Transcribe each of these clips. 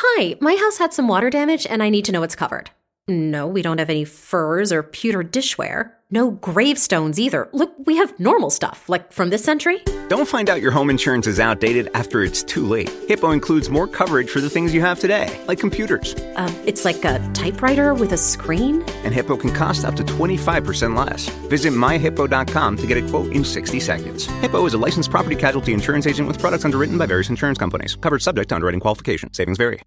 Hi, my house had some water damage and I need to know it's covered. No, we don't have any furs or pewter dishware. No gravestones either. Look, we have normal stuff, like from this century. Don't find out your home insurance is outdated after it's too late. Hippo includes more coverage for the things you have today, like computers. Uh, it's like a typewriter with a screen? And Hippo can cost up to 25% less. Visit myhippo.com to get a quote in 60 seconds. Hippo is a licensed property casualty insurance agent with products underwritten by various insurance companies. Covered subject to underwriting qualification. Savings vary.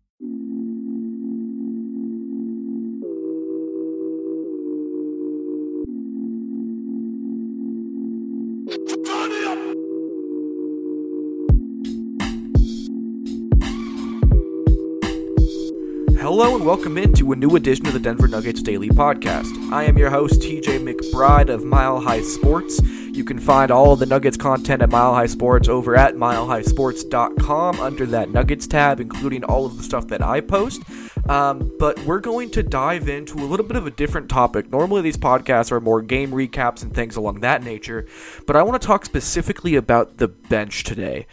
Hello and welcome into a new edition of the Denver Nuggets Daily Podcast. I am your host, TJ McBride of Mile High Sports. You can find all of the Nuggets content at Mile High Sports over at milehighsports.com under that Nuggets tab, including all of the stuff that I post. Um, but we're going to dive into a little bit of a different topic. Normally, these podcasts are more game recaps and things along that nature, but I want to talk specifically about the bench today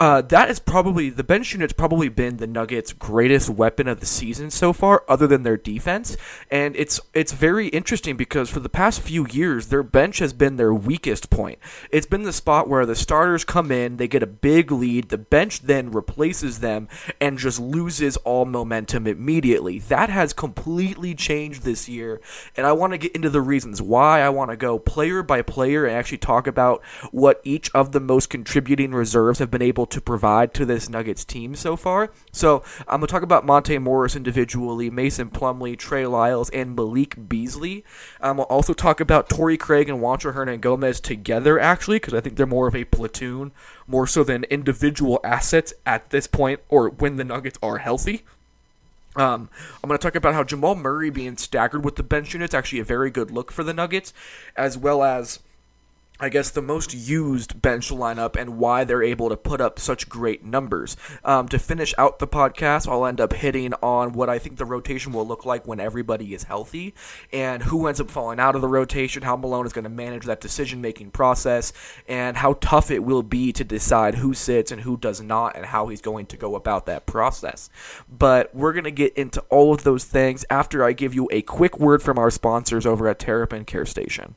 uh, that is probably the bench unit's probably been the Nuggets' greatest weapon of the season so far, other than their defense. And it's it's very interesting because for the past few years, their bench has been their weakest point. It's been the spot where the starters come in, they get a big lead, the bench then replaces them and just loses all momentum immediately. That has completely changed this year, and I want to get into the reasons why. I want to go player by player and actually talk about what each of the most contributing reserves have been able able to provide to this Nuggets team so far. So I'm going to talk about Monte Morris individually, Mason Plumlee, Trey Lyles, and Malik Beasley. Um, I'll also talk about Torrey Craig and Juancho Hernangomez together, actually, because I think they're more of a platoon, more so than individual assets at this point or when the Nuggets are healthy. Um, I'm going to talk about how Jamal Murray being staggered with the bench unit is actually a very good look for the Nuggets, as well as I guess the most used bench lineup and why they're able to put up such great numbers. Um, to finish out the podcast, I'll end up hitting on what I think the rotation will look like when everybody is healthy and who ends up falling out of the rotation, how Malone is going to manage that decision making process, and how tough it will be to decide who sits and who does not, and how he's going to go about that process. But we're going to get into all of those things after I give you a quick word from our sponsors over at Terrapin Care Station.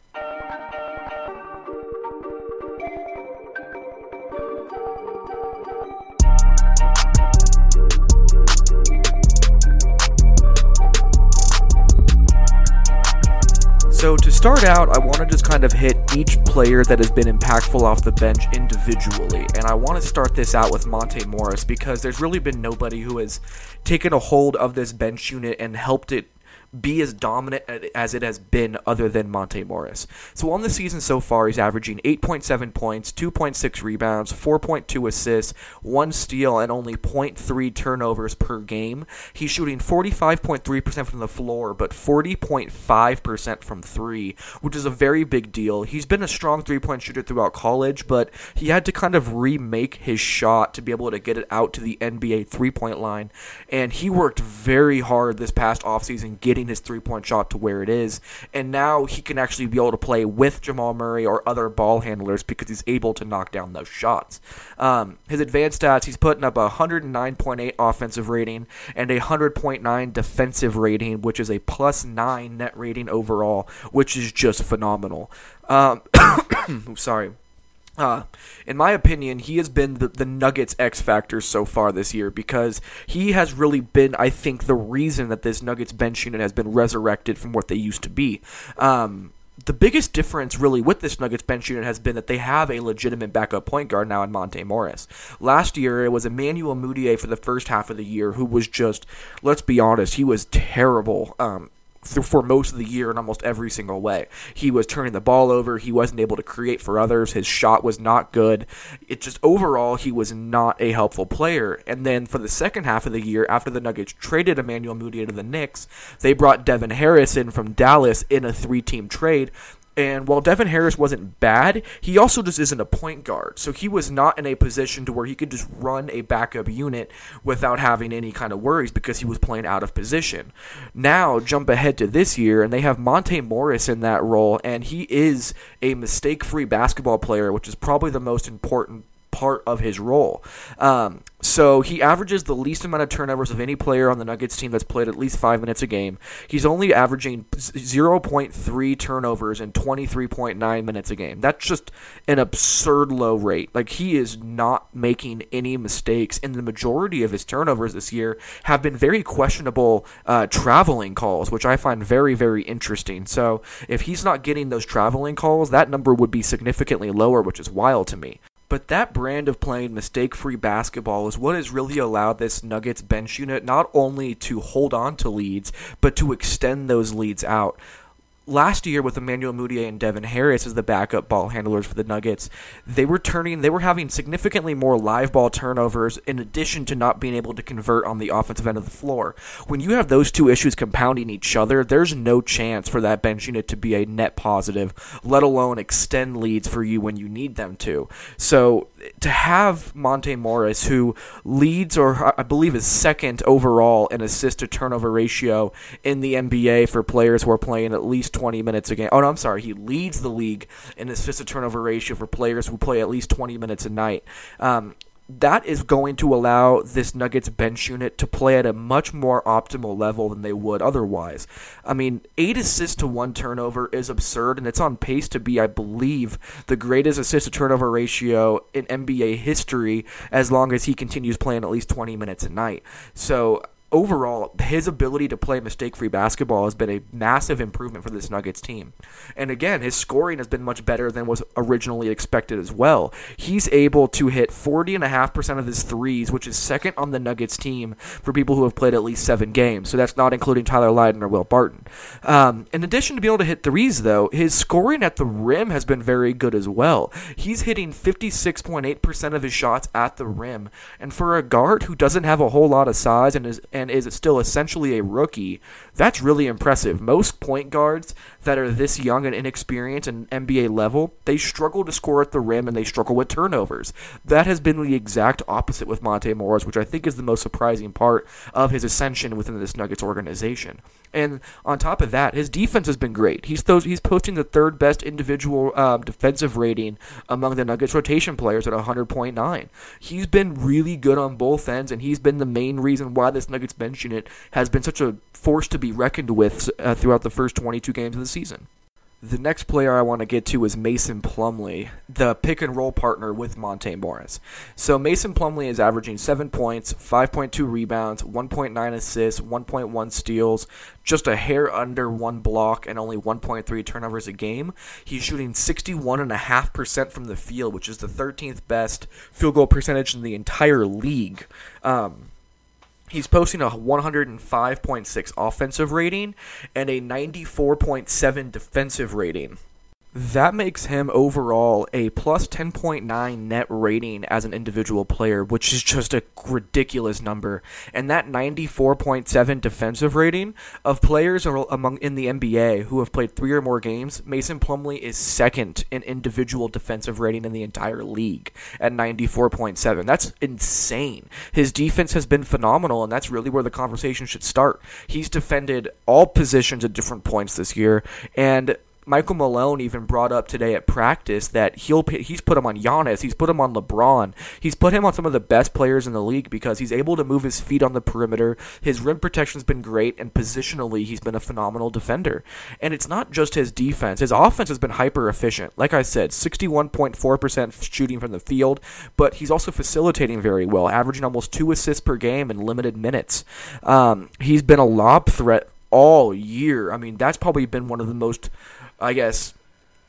So to start out, I want to just kind of hit each player that has been impactful off the bench individually. And I want to start this out with Monte Morris because there's really been nobody who has taken a hold of this bench unit and helped it be as dominant as it has been other than Monte Morris. So on the season so far, he's averaging 8.7 points, 2.6 rebounds, 4.2 assists, 1 steal, and only 0.3 turnovers per game. He's shooting 45.3% from the floor, but 40.5% from 3, which is a very big deal. He's been a strong three-point shooter throughout college, but he had to kind of remake his shot to be able to get it out to the NBA three-point line, and he worked very hard this past offseason getting his three point shot to where it is. And now he can actually be able to play with Jamal Murray or other ball handlers because he's able to knock down those shots. Um, his advanced stats, he's putting up a 109.8 offensive rating and a 100.9 defensive rating, which is a plus 9 net rating overall, which is just phenomenal. Um, sorry. Uh, in my opinion, he has been the, the Nuggets X factor so far this year because he has really been, I think, the reason that this Nuggets bench unit has been resurrected from what they used to be. Um, the biggest difference really with this Nuggets bench unit has been that they have a legitimate backup point guard now in Monte Morris. Last year, it was Emmanuel Mudiay for the first half of the year who was just, let's be honest, he was terrible. Um, for most of the year in almost every single way. He was turning the ball over. He wasn't able to create for others. His shot was not good. It just overall he was not a helpful player. And then for the second half of the year, after the Nuggets traded Emmanuel Mudiay to the Knicks, they brought Devin Harris in from Dallas in a three-team trade and while Devin Harris wasn't bad, he also just isn't a point guard. So he was not in a position to where he could just run a backup unit without having any kind of worries because he was playing out of position. Now, jump ahead to this year, and they have Monte Morris in that role, and he is a mistake free basketball player, which is probably the most important part of his role. Um, so he averages the least amount of turnovers of any player on the Nuggets team that's played at least five minutes a game. He's only averaging 0.3 turnovers in 23.9 minutes a game. That's just an absurd low rate. Like he is not making any mistakes, and the majority of his turnovers this year have been very questionable uh, traveling calls, which I find very, very interesting. So if he's not getting those traveling calls, that number would be significantly lower, which is wild to me. But that brand of playing mistake free basketball is what has really allowed this Nuggets bench unit not only to hold on to leads, but to extend those leads out last year with Emmanuel Mudiay and Devin Harris as the backup ball handlers for the Nuggets, they were turning they were having significantly more live ball turnovers in addition to not being able to convert on the offensive end of the floor. When you have those two issues compounding each other, there's no chance for that bench unit to be a net positive, let alone extend leads for you when you need them to. So to have Monte Morris, who leads or I believe is second overall in assist to turnover ratio in the NBA for players who are playing at least 20 minutes a game. Oh no, I'm sorry, he leads the league in assist to turnover ratio for players who play at least 20 minutes a night. Um, that is going to allow this Nuggets bench unit to play at a much more optimal level than they would otherwise. I mean, eight assists to one turnover is absurd, and it's on pace to be, I believe, the greatest assist to turnover ratio in NBA history as long as he continues playing at least 20 minutes a night. So overall, his ability to play mistake free basketball has been a massive improvement for this Nuggets team. And again, his scoring has been much better than was originally expected as well. He's able to hit 40.5% of his threes, which is second on the Nuggets team for people who have played at least seven games. So that's not including Tyler Lydon or Will Barton. Um, in addition to being able to hit threes, though, his scoring at the rim has been very good as well. He's hitting 56.8% of his shots at the rim. And for a guard who doesn't have a whole lot of size and is and is still essentially a rookie, that's really impressive. Most point guards that are this young and inexperienced and NBA level, they struggle to score at the rim and they struggle with turnovers. That has been the exact opposite with Monte Morris, which I think is the most surprising part of his ascension within this Nuggets organization. And on top of that, his defense has been great. He's those, he's posting the third best individual um, defensive rating among the Nuggets rotation players at 100.9. He's been really good on both ends, and he's been the main reason why this Nuggets bench unit has been such a force to be reckoned with uh, throughout the first 22 games of the season. The next player I want to get to is Mason Plumlee, the pick and roll partner with Monte Morris. So Mason Plumlee is averaging 7 points, 5.2 rebounds, 1.9 assists, 1.1 steals, just a hair under one block, and only 1.3 turnovers a game. He's shooting 61.5% from the field, which is the 13th best field goal percentage in the entire league. Um, He's posting a 105.6 offensive rating and a 94.7 defensive rating. That makes him overall a plus 10.9 net rating as an individual player, which is just a ridiculous number. And that 94.7 defensive rating of players among in the NBA who have played 3 or more games, Mason Plumlee is second in individual defensive rating in the entire league at 94.7. That's insane. His defense has been phenomenal and that's really where the conversation should start. He's defended all positions at different points this year and Michael Malone even brought up today at practice that he'll he's put him on Giannis, he's put him on LeBron, he's put him on some of the best players in the league because he's able to move his feet on the perimeter. His rim protection's been great, and positionally he's been a phenomenal defender. And it's not just his defense; his offense has been hyper efficient. Like I said, sixty-one point four percent shooting from the field, but he's also facilitating very well, averaging almost two assists per game in limited minutes. Um, he's been a lob threat all year. I mean, that's probably been one of the most I guess,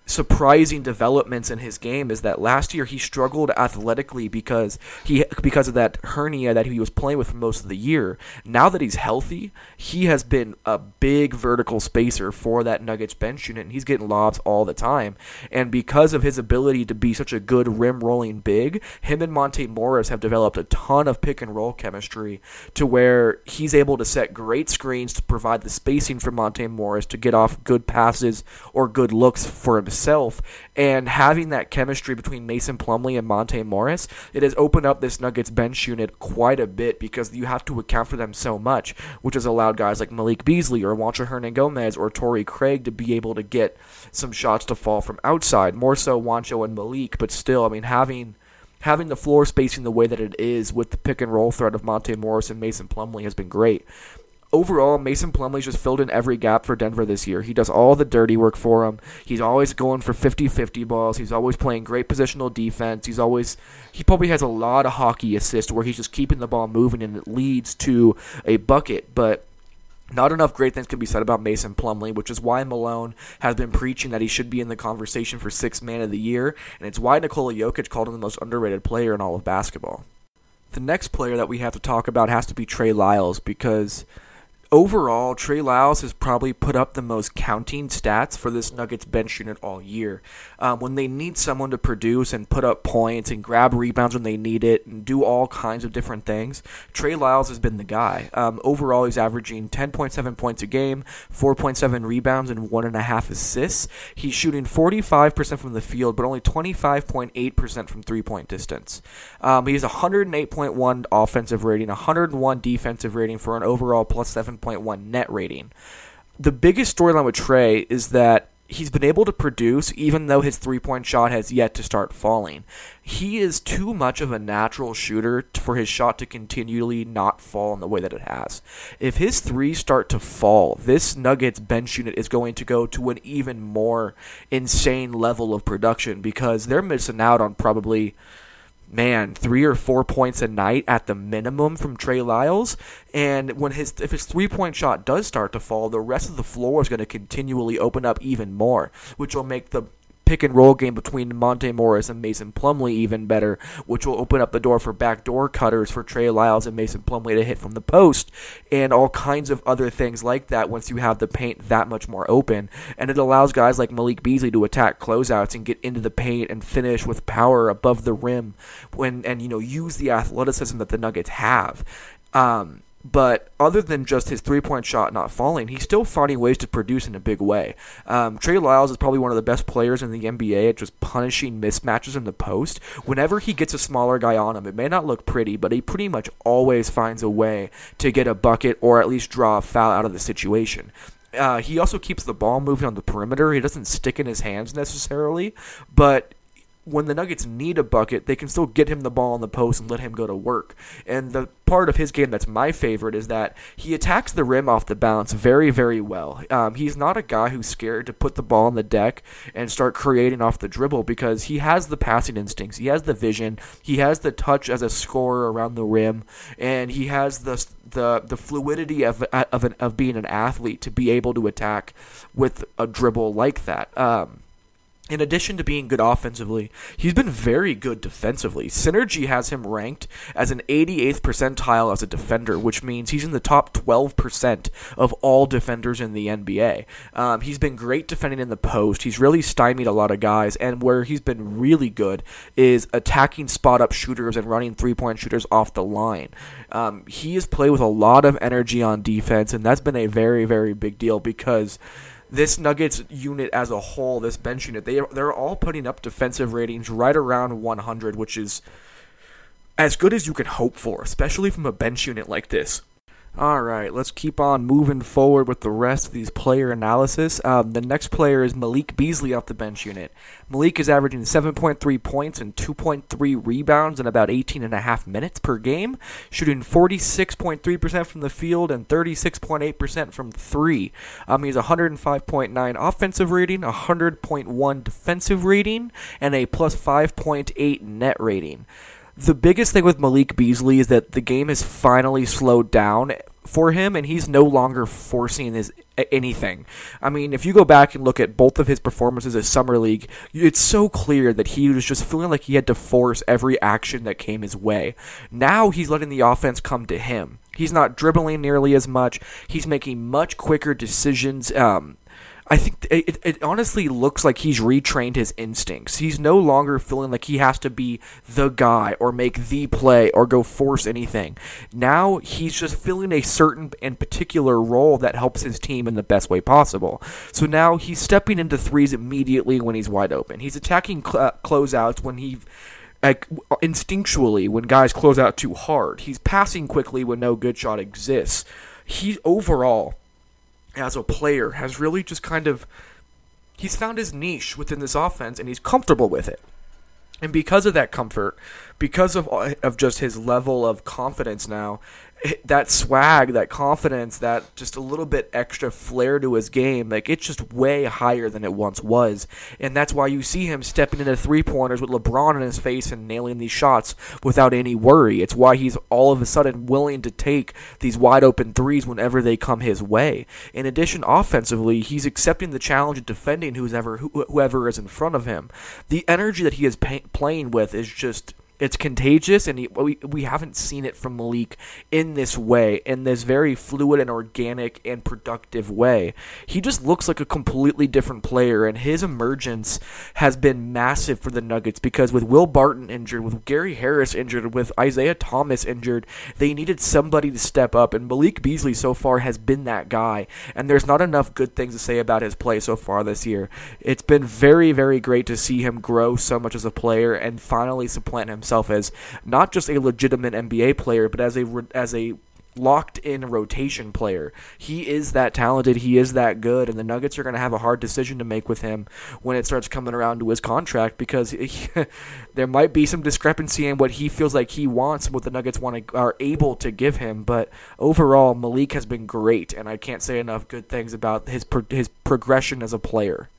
surprising developments in his game is that last year he struggled athletically because he because of that hernia that he was playing with most of the year. Now that he's healthy, he has been a big vertical spacer for that Nuggets bench unit and he's getting lobs all the time. And because of his ability to be such a good rim rolling big, him and Monte Morris have developed a ton of pick and roll chemistry to where he's able to set great screens to provide the spacing for Monte Morris to get off good passes or good looks for himself himself. And having that chemistry between Mason Plumlee and Monte Morris, it has opened up this Nuggets bench unit quite a bit because you have to account for them so much, which has allowed guys like Malik Beasley or Juancho Hernangomez or Torrey Craig to be able to get some shots to fall from outside. More so Juancho and Malik, but still, I mean, having having the floor spacing the way that it is with the pick and roll threat of Monte Morris and Mason Plumlee has been great overall, Mason Plumlee's just filled in every gap for Denver this year. He does all the dirty work for him. He's always going for 50-50 balls. He's always playing great positional defense. He's always he probably has a lot of hockey assists where he's just keeping the ball moving and it leads to a bucket, but not enough great things can be said about Mason Plumlee, which is why Malone has been preaching that he should be in the conversation for sixth man of the year, and it's why Nikola Jokic called him the most underrated player in all of basketball. The next player that we have to talk about has to be Trey Lyles because overall, Trey Lyles has probably put up the most counting stats for this Nuggets bench unit all year. Um, when they need someone to produce and put up points and grab rebounds when they need it and do all kinds of different things, Trey Lyles has been the guy. Um, overall, he's averaging 10.7 points a game, 4.7 rebounds, and 1.5 assists. He's shooting 45% from the field, but only 25.8% from three point distance. Um, he has 108.1 offensive rating, 101 defensive rating for an overall plus 7 7.1 net rating. The biggest storyline with Trey is that he's been able to produce even though his three point shot has yet to start falling. He is too much of a natural shooter for his shot to continually not fall in the way that it has. If his threes start to fall, this Nuggets bench unit is going to go to an even more insane level of production because they're missing out on probably man, three or four points a night at the minimum from Trey Lyles. And when his if his three point shot does start to fall, the rest of the floor is going to continually open up even more, which will make the pick and roll game between Monte Morris and Mason Plumlee even better, which will open up the door for backdoor cutters for Trey Lyles and Mason Plumlee to hit from the post, and all kinds of other things like that once you have the paint that much more open. And it allows guys like Malik Beasley to attack closeouts and get into the paint and finish with power above the rim when and you know use the athleticism that the Nuggets have. Um, but other than just his three point shot not falling, he's still finding ways to produce in a big way. Um, Trey Lyles is probably one of the best players in the NBA at just punishing mismatches in the post. Whenever he gets a smaller guy on him, it may not look pretty, but he pretty much always finds a way to get a bucket or at least draw a foul out of the situation. Uh, he also keeps the ball moving on the perimeter. He doesn't stick in his hands necessarily, but when the Nuggets need a bucket, they can still get him the ball in the post and let him go to work. And the part of his game that's my favorite is that he attacks the rim off the bounce very, very well. Um, he's not a guy who's scared to put the ball on the deck and start creating off the dribble because he has the passing instincts, he has the vision, he has the touch as a scorer around the rim, and he has the the the fluidity of of, an, of being an athlete to be able to attack with a dribble like that. Um, in addition to being good offensively, he's been very good defensively. Synergy has him ranked as an 88th percentile as a defender, which means he's in the top 12% of all defenders in the NBA. Um, he's been great defending in the post. He's really stymied a lot of guys, and where he's been really good is attacking spot up shooters and running three point shooters off the line. Um, he has played with a lot of energy on defense, and that's been a very, very big deal because this Nuggets unit as a whole, this bench unit, they they're all putting up defensive ratings right around 100, which is as good as you can hope for, especially from a bench unit like this. All right, let's keep on moving forward with the rest of these player analysis. Um, the next player is Malik Beasley off the bench unit. Malik is averaging 7.3 points and 2.3 rebounds in about 18 and a half minutes per game, shooting 46.3% from the field and 36.8% from three. Um, he has 105.9 offensive rating, 100.1 defensive rating, and a plus 5.8 net rating. The biggest thing with Malik Beasley is that the game has finally slowed down for him and he's no longer forcing his anything. I mean, if you go back and look at both of his performances at Summer League, it's so clear that he was just feeling like he had to force every action that came his way. Now he's letting the offense come to him. He's not dribbling nearly as much. He's making much quicker decisions. Um, I think it, it honestly looks like he's retrained his instincts. He's no longer feeling like he has to be the guy or make the play or go force anything. Now he's just filling a certain and particular role that helps his team in the best way possible. So now he's stepping into threes immediately when he's wide open. He's attacking cl- uh, closeouts when he like instinctually when guys close out too hard. He's passing quickly when no good shot exists. He overall as a player has really just kind of he's found his niche within this offense and he's comfortable with it. And because of that comfort, because of of just his level of confidence now, that swag, that confidence, that just a little bit extra flair to his game, like it's just way higher than it once was. And that's why you see him stepping into three pointers with LeBron in his face and nailing these shots without any worry. It's why he's all of a sudden willing to take these wide open threes whenever they come his way. In addition, offensively, he's accepting the challenge of defending whoever whoever is in front of him. The energy that he is pay- playing with is just it's contagious, and we we haven't seen it from Malik in this way, in this very fluid and organic and productive way. He just looks like a completely different player, and his emergence has been massive for the Nuggets because with Will Barton injured, with Gary Harris injured, with Isaiah Thomas injured, they needed somebody to step up, and Malik Beasley so far has been that guy. And there's not enough good things to say about his play so far this year. It's been very, very great to see him grow so much as a player and finally supplant himself himself as not just a legitimate NBA player, but as a as a locked in rotation player. He is that talented, he is that good, and the Nuggets are going to have a hard decision to make with him when it starts coming around to his contract because he, there might be some discrepancy in what he feels like he wants and what the Nuggets want to, are able to give him. But overall, Malik has been great, and I can't say enough good things about his his progression as a player.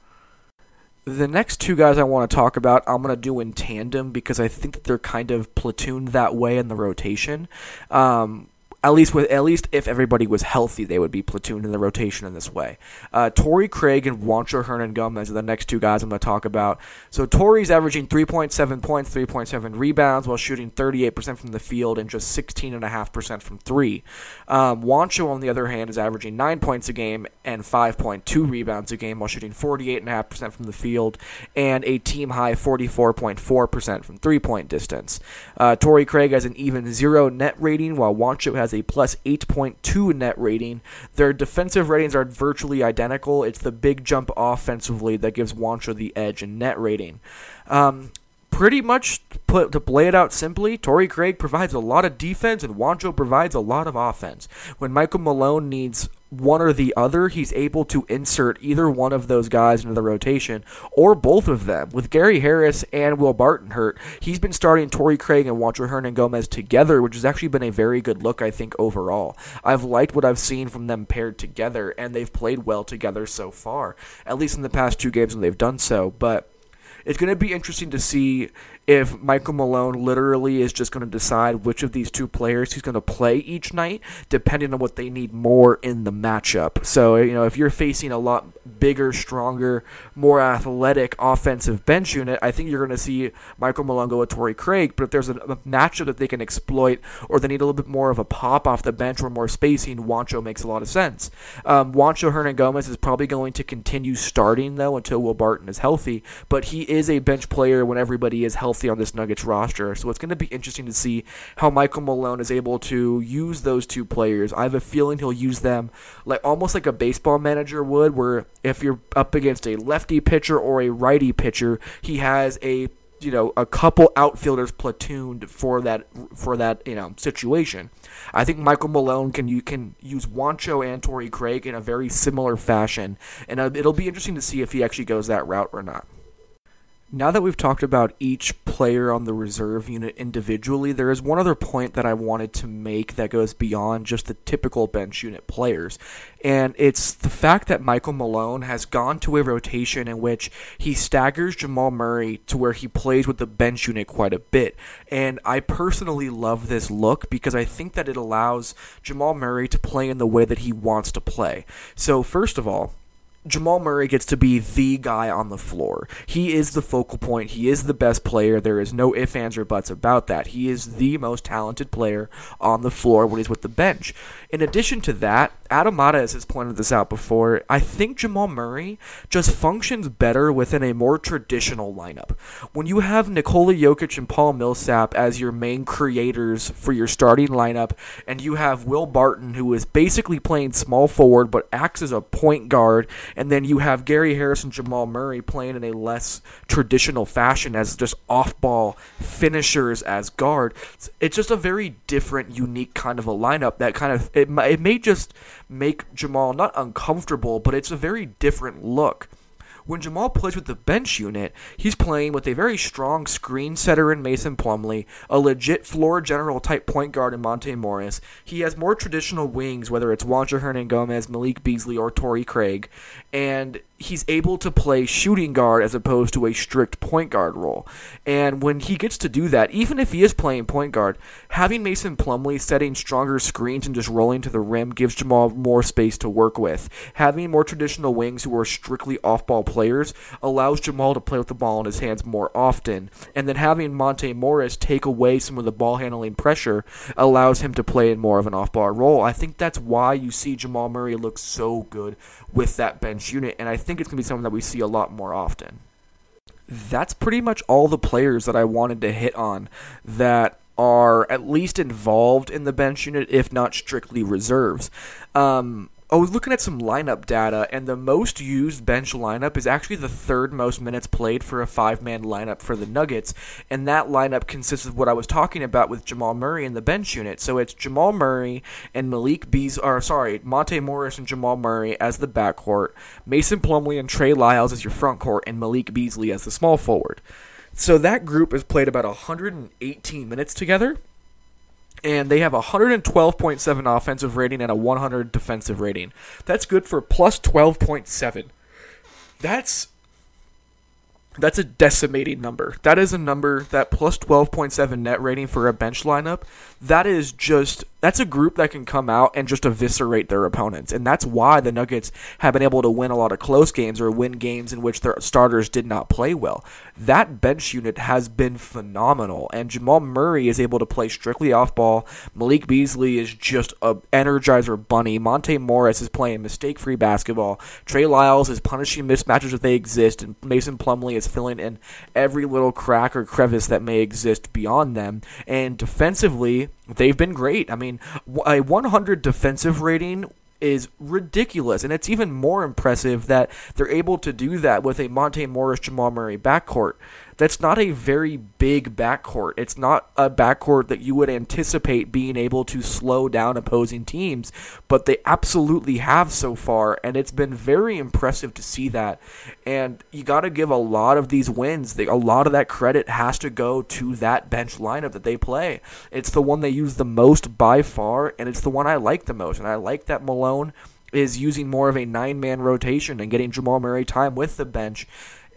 The next two guys I want to talk about, I'm going to do in tandem because I think that they're kind of platooned that way in the rotation. Um, at least with at least if everybody was healthy, they would be platooned in the rotation in this way. Uh, Torrey Craig and Juancho Hernangomez are the next two guys I'm going to talk about. So Torrey's averaging 3.7 points, 3.7 rebounds, while shooting 38% from the field and just 16.5% from three. Um, Juancho, on the other hand, is averaging nine points a game and 5.2 rebounds a game, while shooting 48.5% from the field and a team high 44.4% from three point distance. Uh, Torrey Craig has an even zero net rating, while Juancho has a plus 8.2 net rating. Their defensive ratings are virtually identical. It's the big jump offensively that gives Juancho the edge in net rating. Um, pretty much put to play it out simply, Torrey Craig provides a lot of defense and Juancho provides a lot of offense. When Michael Malone needs one or the other, he's able to insert either one of those guys into the rotation or both of them. With Gary Harris and Will Barton hurt, he's been starting Torrey Craig and Juancho Hernangomez together, which has actually been a very good look, I think, overall. I've liked what I've seen from them paired together, and they've played well together so far, at least in the past two games when they've done so. But it's going to be interesting to see if Michael Malone literally is just going to decide which of these two players he's going to play each night, depending on what they need more in the matchup. So, you know, if you're facing a lot bigger, stronger, more athletic offensive bench unit, I think you're going to see Michael Malone go with Torrey Craig. But if there's a, a matchup that they can exploit or they need a little bit more of a pop off the bench or more spacing, Juancho makes a lot of sense. Um, Juancho Hernangomez is probably going to continue starting, though, until Will Barton is healthy. But he is a bench player when everybody is healthy healthy on this Nuggets roster. So it's going to be interesting to see how Michael Malone is able to use those two players. I have a feeling he'll use them like almost like a baseball manager would, where if you're up against a lefty pitcher or a righty pitcher, he has a you know a couple outfielders platooned for that for that you know situation. I think Michael Malone can you can use Juancho and Torrey Craig in a very similar fashion, and uh, it'll be interesting to see if he actually goes that route or not. Now that we've talked about each player on the reserve unit individually, there is one other point that I wanted to make that goes beyond just the typical bench unit players. And it's the fact that Michael Malone has gone to a rotation in which he staggers Jamal Murray to where he plays with the bench unit quite a bit. And I personally love this look because I think that it allows Jamal Murray to play in the way that he wants to play. So, first of all, Jamal Murray gets to be the guy on the floor. He is the focal point. He is the best player. There is no ifs, ands, or buts about that. He is the most talented player on the floor when he's with the bench. In addition to that, Adam has pointed this out before. I think Jamal Murray just functions better within a more traditional lineup. When you have Nikola Jokic and Paul Millsap as your main creators for your starting lineup, and you have Will Barton, who is basically playing small forward but acts as a point guard and then you have Gary Harris and Jamal Murray playing in a less traditional fashion as just off ball finishers as guard. It's just a very different, unique kind of a lineup that kind of it, it may just make Jamal not uncomfortable, but it's a very different look. When Jamal plays with the bench unit, he's playing with a very strong screen setter in Mason Plumlee, a legit floor general type point guard in Monte Morris. He has more traditional wings, whether it's Juancho Hernangomez, Malik Beasley, or Torrey Craig, and he's able to play shooting guard as opposed to a strict point guard role. And when he gets to do that, even if he is playing point guard, having Mason Plumlee setting stronger screens and just rolling to the rim gives Jamal more space to work with. Having more traditional wings who are strictly off ball players allows Jamal to play with the ball in his hands more often. And then having Monte Morris take away some of the ball handling pressure allows him to play in more of an off ball role. I think that's why you see Jamal Murray look so good with that bench unit. And I think it's going to be something that we see a lot more often. That's pretty much all the players that I wanted to hit on that are at least involved in the bench unit, if not strictly reserves. Um, I was looking at some lineup data, and the most used bench lineup is actually the third most minutes played for a five man lineup for the Nuggets. And that lineup consists of what I was talking about with Jamal Murray in the bench unit. So it's Jamal Murray and Malik Bees, or sorry, Monte Morris and Jamal Murray as the backcourt, Mason Plumlee and Trey Lyles as your frontcourt, and Malik Beasley as the small forward. So that group has played about 118 minutes together and they have a 112.7 offensive rating and a 100 defensive rating. That's good for plus 12.7. That's that's a decimating number. That is a number that plus 12.7 net rating for a bench lineup. That is just that's a group that can come out and just eviscerate their opponents. And that's why the Nuggets have been able to win a lot of close games or win games in which their starters did not play well. That bench unit has been phenomenal. And Jamal Murray is able to play strictly off ball. Malik Beasley is just a energizer bunny. Monte Morris is playing mistake free basketball. Trey Lyles is punishing mismatches if they exist. And Mason Plumlee is filling in every little crack or crevice that may exist beyond them. And defensively, they've been great. I mean, a 100 defensive rating is ridiculous, and it's even more impressive that they're able to do that with a Monte Morris Jamal Murray backcourt that's not a very big backcourt. It's not a backcourt that you would anticipate being able to slow down opposing teams, but they absolutely have so far, and it's been very impressive to see that. And you got to give a lot of these wins, a lot of that credit has to go to that bench lineup that they play. It's the one they use the most by far, and it's the one I like the most. And I like that Malone is using more of a nine man rotation and getting Jamal Murray time with the bench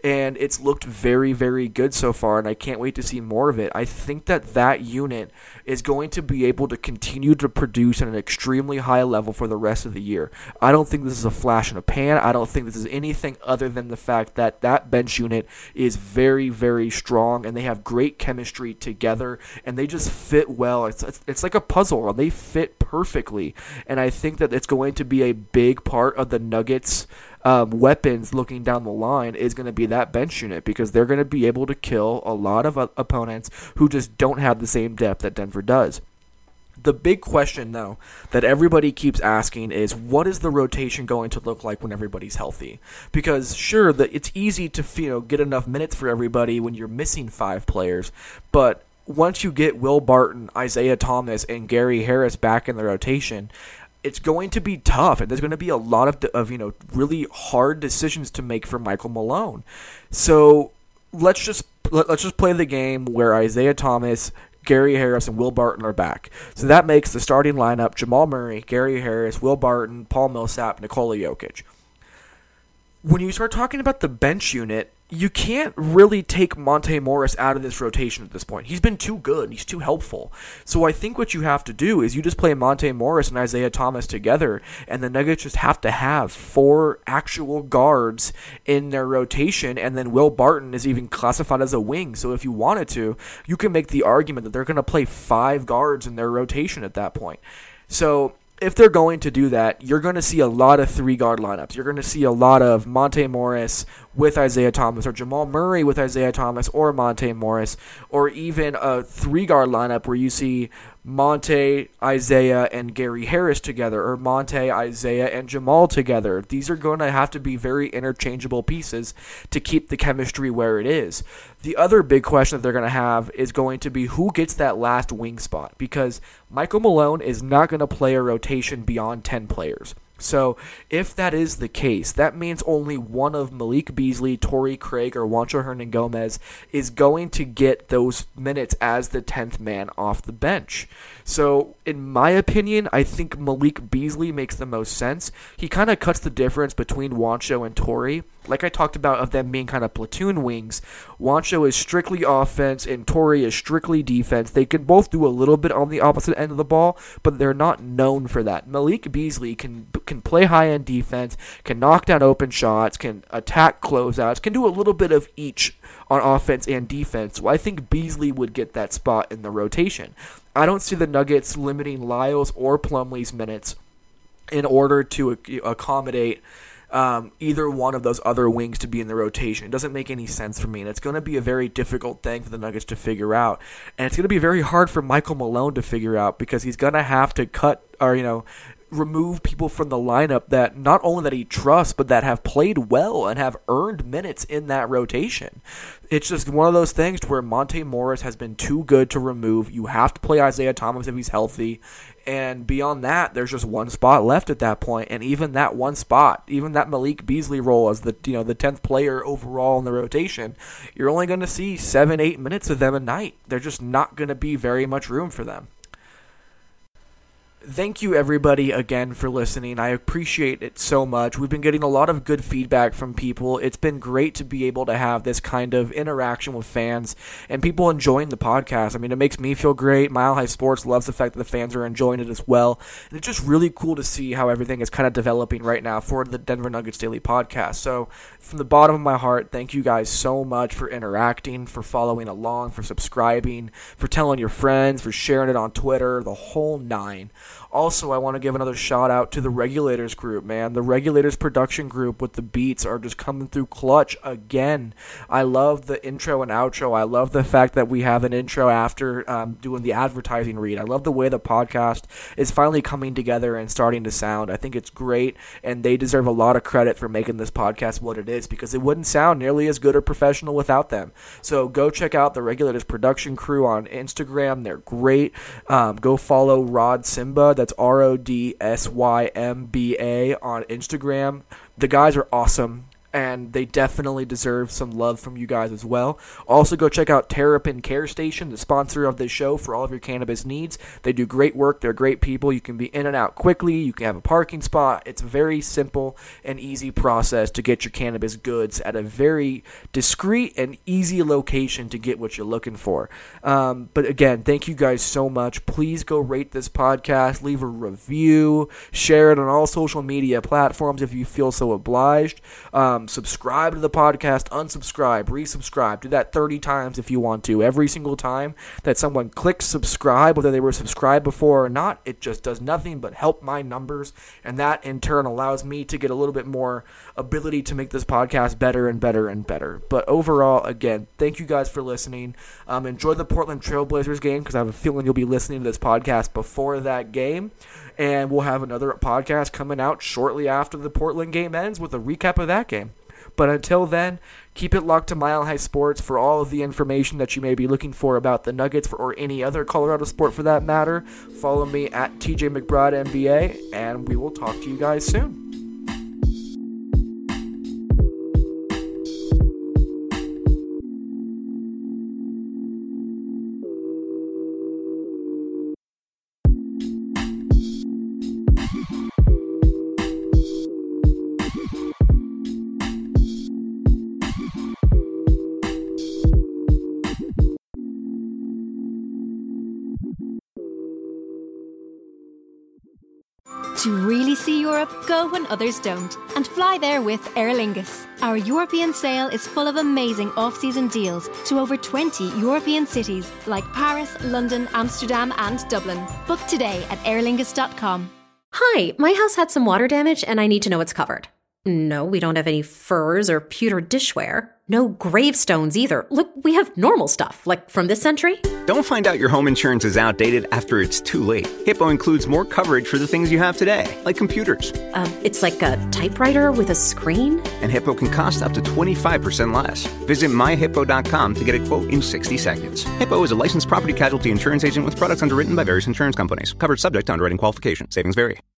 and it's looked very very good so far and I can't wait to see more of it. I think that that unit is going to be able to continue to produce at an extremely high level for the rest of the year. I don't think this is a flash in a pan. I don't think this is anything other than the fact that that bench unit is very very strong and they have great chemistry together and they just fit well. It's it's, it's like a puzzle and they fit perfectly. And I think that it's going to be a big part of the Nuggets um, weapons looking down the line is going to be that bench unit because they're going to be able to kill a lot of uh, opponents who just don't have the same depth that Denver does. The big question, though, that everybody keeps asking is what is the rotation going to look like when everybody's healthy? Because sure, the, it's easy to you know get enough minutes for everybody when you're missing five players, but once you get Will Barton, Isaiah Thomas, and Gary Harris back in the rotation, it's going to be tough, and there's going to be a lot of, of you know really hard decisions to make for Michael Malone. So let's just let, us just play the game where Isaiah Thomas, Gary Harris, and Will Barton are back. So that makes the starting lineup Jamal Murray, Gary Harris, Will Barton, Paul Millsap, Nikola Jokic. When you start talking about the bench unit, you can't really take Monte Morris out of this rotation at this point. He's been too good. He's too helpful. So I think what you have to do is you just play Monte Morris and Isaiah Thomas together, and the Nuggets just have to have four actual guards in their rotation, and then Will Barton is even classified as a wing. So if you wanted to, you can make the argument that they're going to play five guards in their rotation at that point. So if they're going to do that, you're going to see a lot of three guard lineups. You're going to see a lot of Monte Morris with Isaiah Thomas, or Jamal Murray with Isaiah Thomas, or Monte Morris, or even a three guard lineup where you see Monte, Isaiah, and Gary Harris together, or Monte, Isaiah, and Jamal together. These are going to have to be very interchangeable pieces to keep the chemistry where it is. The other big question that they're going to have is going to be who gets that last wing spot, because Michael Malone is not going to play a rotation beyond 10 players. So, if that is the case, that means only one of Malik Beasley, Torrey Craig, or Juancho Hernangomez is going to get those minutes as the 10th man off the bench. So, in my opinion, I think Malik Beasley makes the most sense. He kind of cuts the difference between Juancho and Torrey. Like I talked about, of them being kind of platoon wings, Juancho is strictly offense and Torrey is strictly defense. They can both do a little bit on the opposite end of the ball, but they're not known for that. Malik Beasley can can play high end defense, can knock down open shots, can attack closeouts, can do a little bit of each on offense and defense. Well, I think Beasley would get that spot in the rotation. I don't see the Nuggets limiting Lyles or Plumlee's minutes in order to accommodate um, either one of those other wings to be in the rotation. It doesn't make any sense for me, and it's going to be a very difficult thing for the Nuggets to figure out. And it's going to be very hard for Michael Malone to figure out because he's going to have to cut or you know remove people from the lineup that not only that he trusts but that have played well and have earned minutes in that rotation. It's just one of those things where Monte Morris has been too good to remove. You have to play Isaiah Thomas if he's healthy. And beyond that, there's just one spot left at that point, and even that one spot, even that Malik Beasley role as the you know the tenth player overall in the rotation, you're only going to see seven, eight minutes of them a night. They're just not going to be very much room for them thank you everybody again for listening. I appreciate it so much. We've been getting a lot of good feedback from people. It's been great to be able to have this kind of interaction with fans and people enjoying the podcast. I mean, it makes me feel great. Mile High Sports loves the fact that the fans are enjoying it as well. And it's just really cool to see how everything is kind of developing right now for the Denver Nuggets Daily podcast. So, from the bottom of my heart, thank you guys so much for interacting, for following along, for subscribing, for telling your friends, for sharing it on Twitter, the whole nine. Also, I want to give another shout out to the Regulators group, man. The Regulators production group with the beats are just coming through clutch again. I love the intro and outro. I love the fact that we have an intro after um, doing the advertising read. I love the way the podcast is finally coming together and starting to sound. I think it's great, and they deserve a lot of credit for making this podcast what it is because it wouldn't sound nearly as good or professional without them. So go check out the Regulators production crew on Instagram. They're great. Um, go follow Rod Symba. That's R O D S Y M B A on Instagram. The guys are awesome and they definitely deserve some love from you guys as well. Also, go check out Terrapin Care Station, the sponsor of this show for all of your cannabis needs. They do great work. They're great people. You can be in and out quickly. You can have a parking spot. It's a very simple and easy process to get your cannabis goods at a very discreet and easy location to get what you're looking for. Um, but again, thank you guys so much. Please go rate this podcast, leave a review, share it on all social media platforms if you feel so obliged. Um, Um, subscribe to the podcast, unsubscribe, resubscribe. Do that 30 times if you want to. Every single time that someone clicks subscribe, whether they were subscribed before or not, it just does nothing but help my numbers. And that in turn allows me to get a little bit more ability to make this podcast better and better and better. But overall, again, thank you guys for listening. Um, enjoy the Portland Trailblazers game because I have a feeling you'll be listening to this podcast before that game. And we'll have another podcast coming out shortly after the Portland game ends with a recap of that game. But until then, keep it locked to Mile High Sports for all of the information that you may be looking for about the Nuggets or any other Colorado sport for that matter. Follow me at TJ McBride NBA, and we will talk to you guys soon. To really see Europe, go when others don't, and fly there with Aer Lingus. Our European sale is full of amazing off season deals to over 20 European cities like Paris, London, Amsterdam, and Dublin. Book today at aerlingus.com. Hi, my house had some water damage and I need to know it's covered. No, we don't have any furs or pewter dishware. No gravestones either. Look, we have normal stuff, like from this century. Don't find out your home insurance is outdated after it's too late. Hippo includes more coverage for the things you have today, like computers. Uh, it's like a typewriter with a screen. And Hippo can cost up to 25% less. Visit myhippo.com to get a quote in 60 seconds. Hippo is a licensed property casualty insurance agent with products underwritten by various insurance companies. Covered subject to underwriting qualification. Savings vary.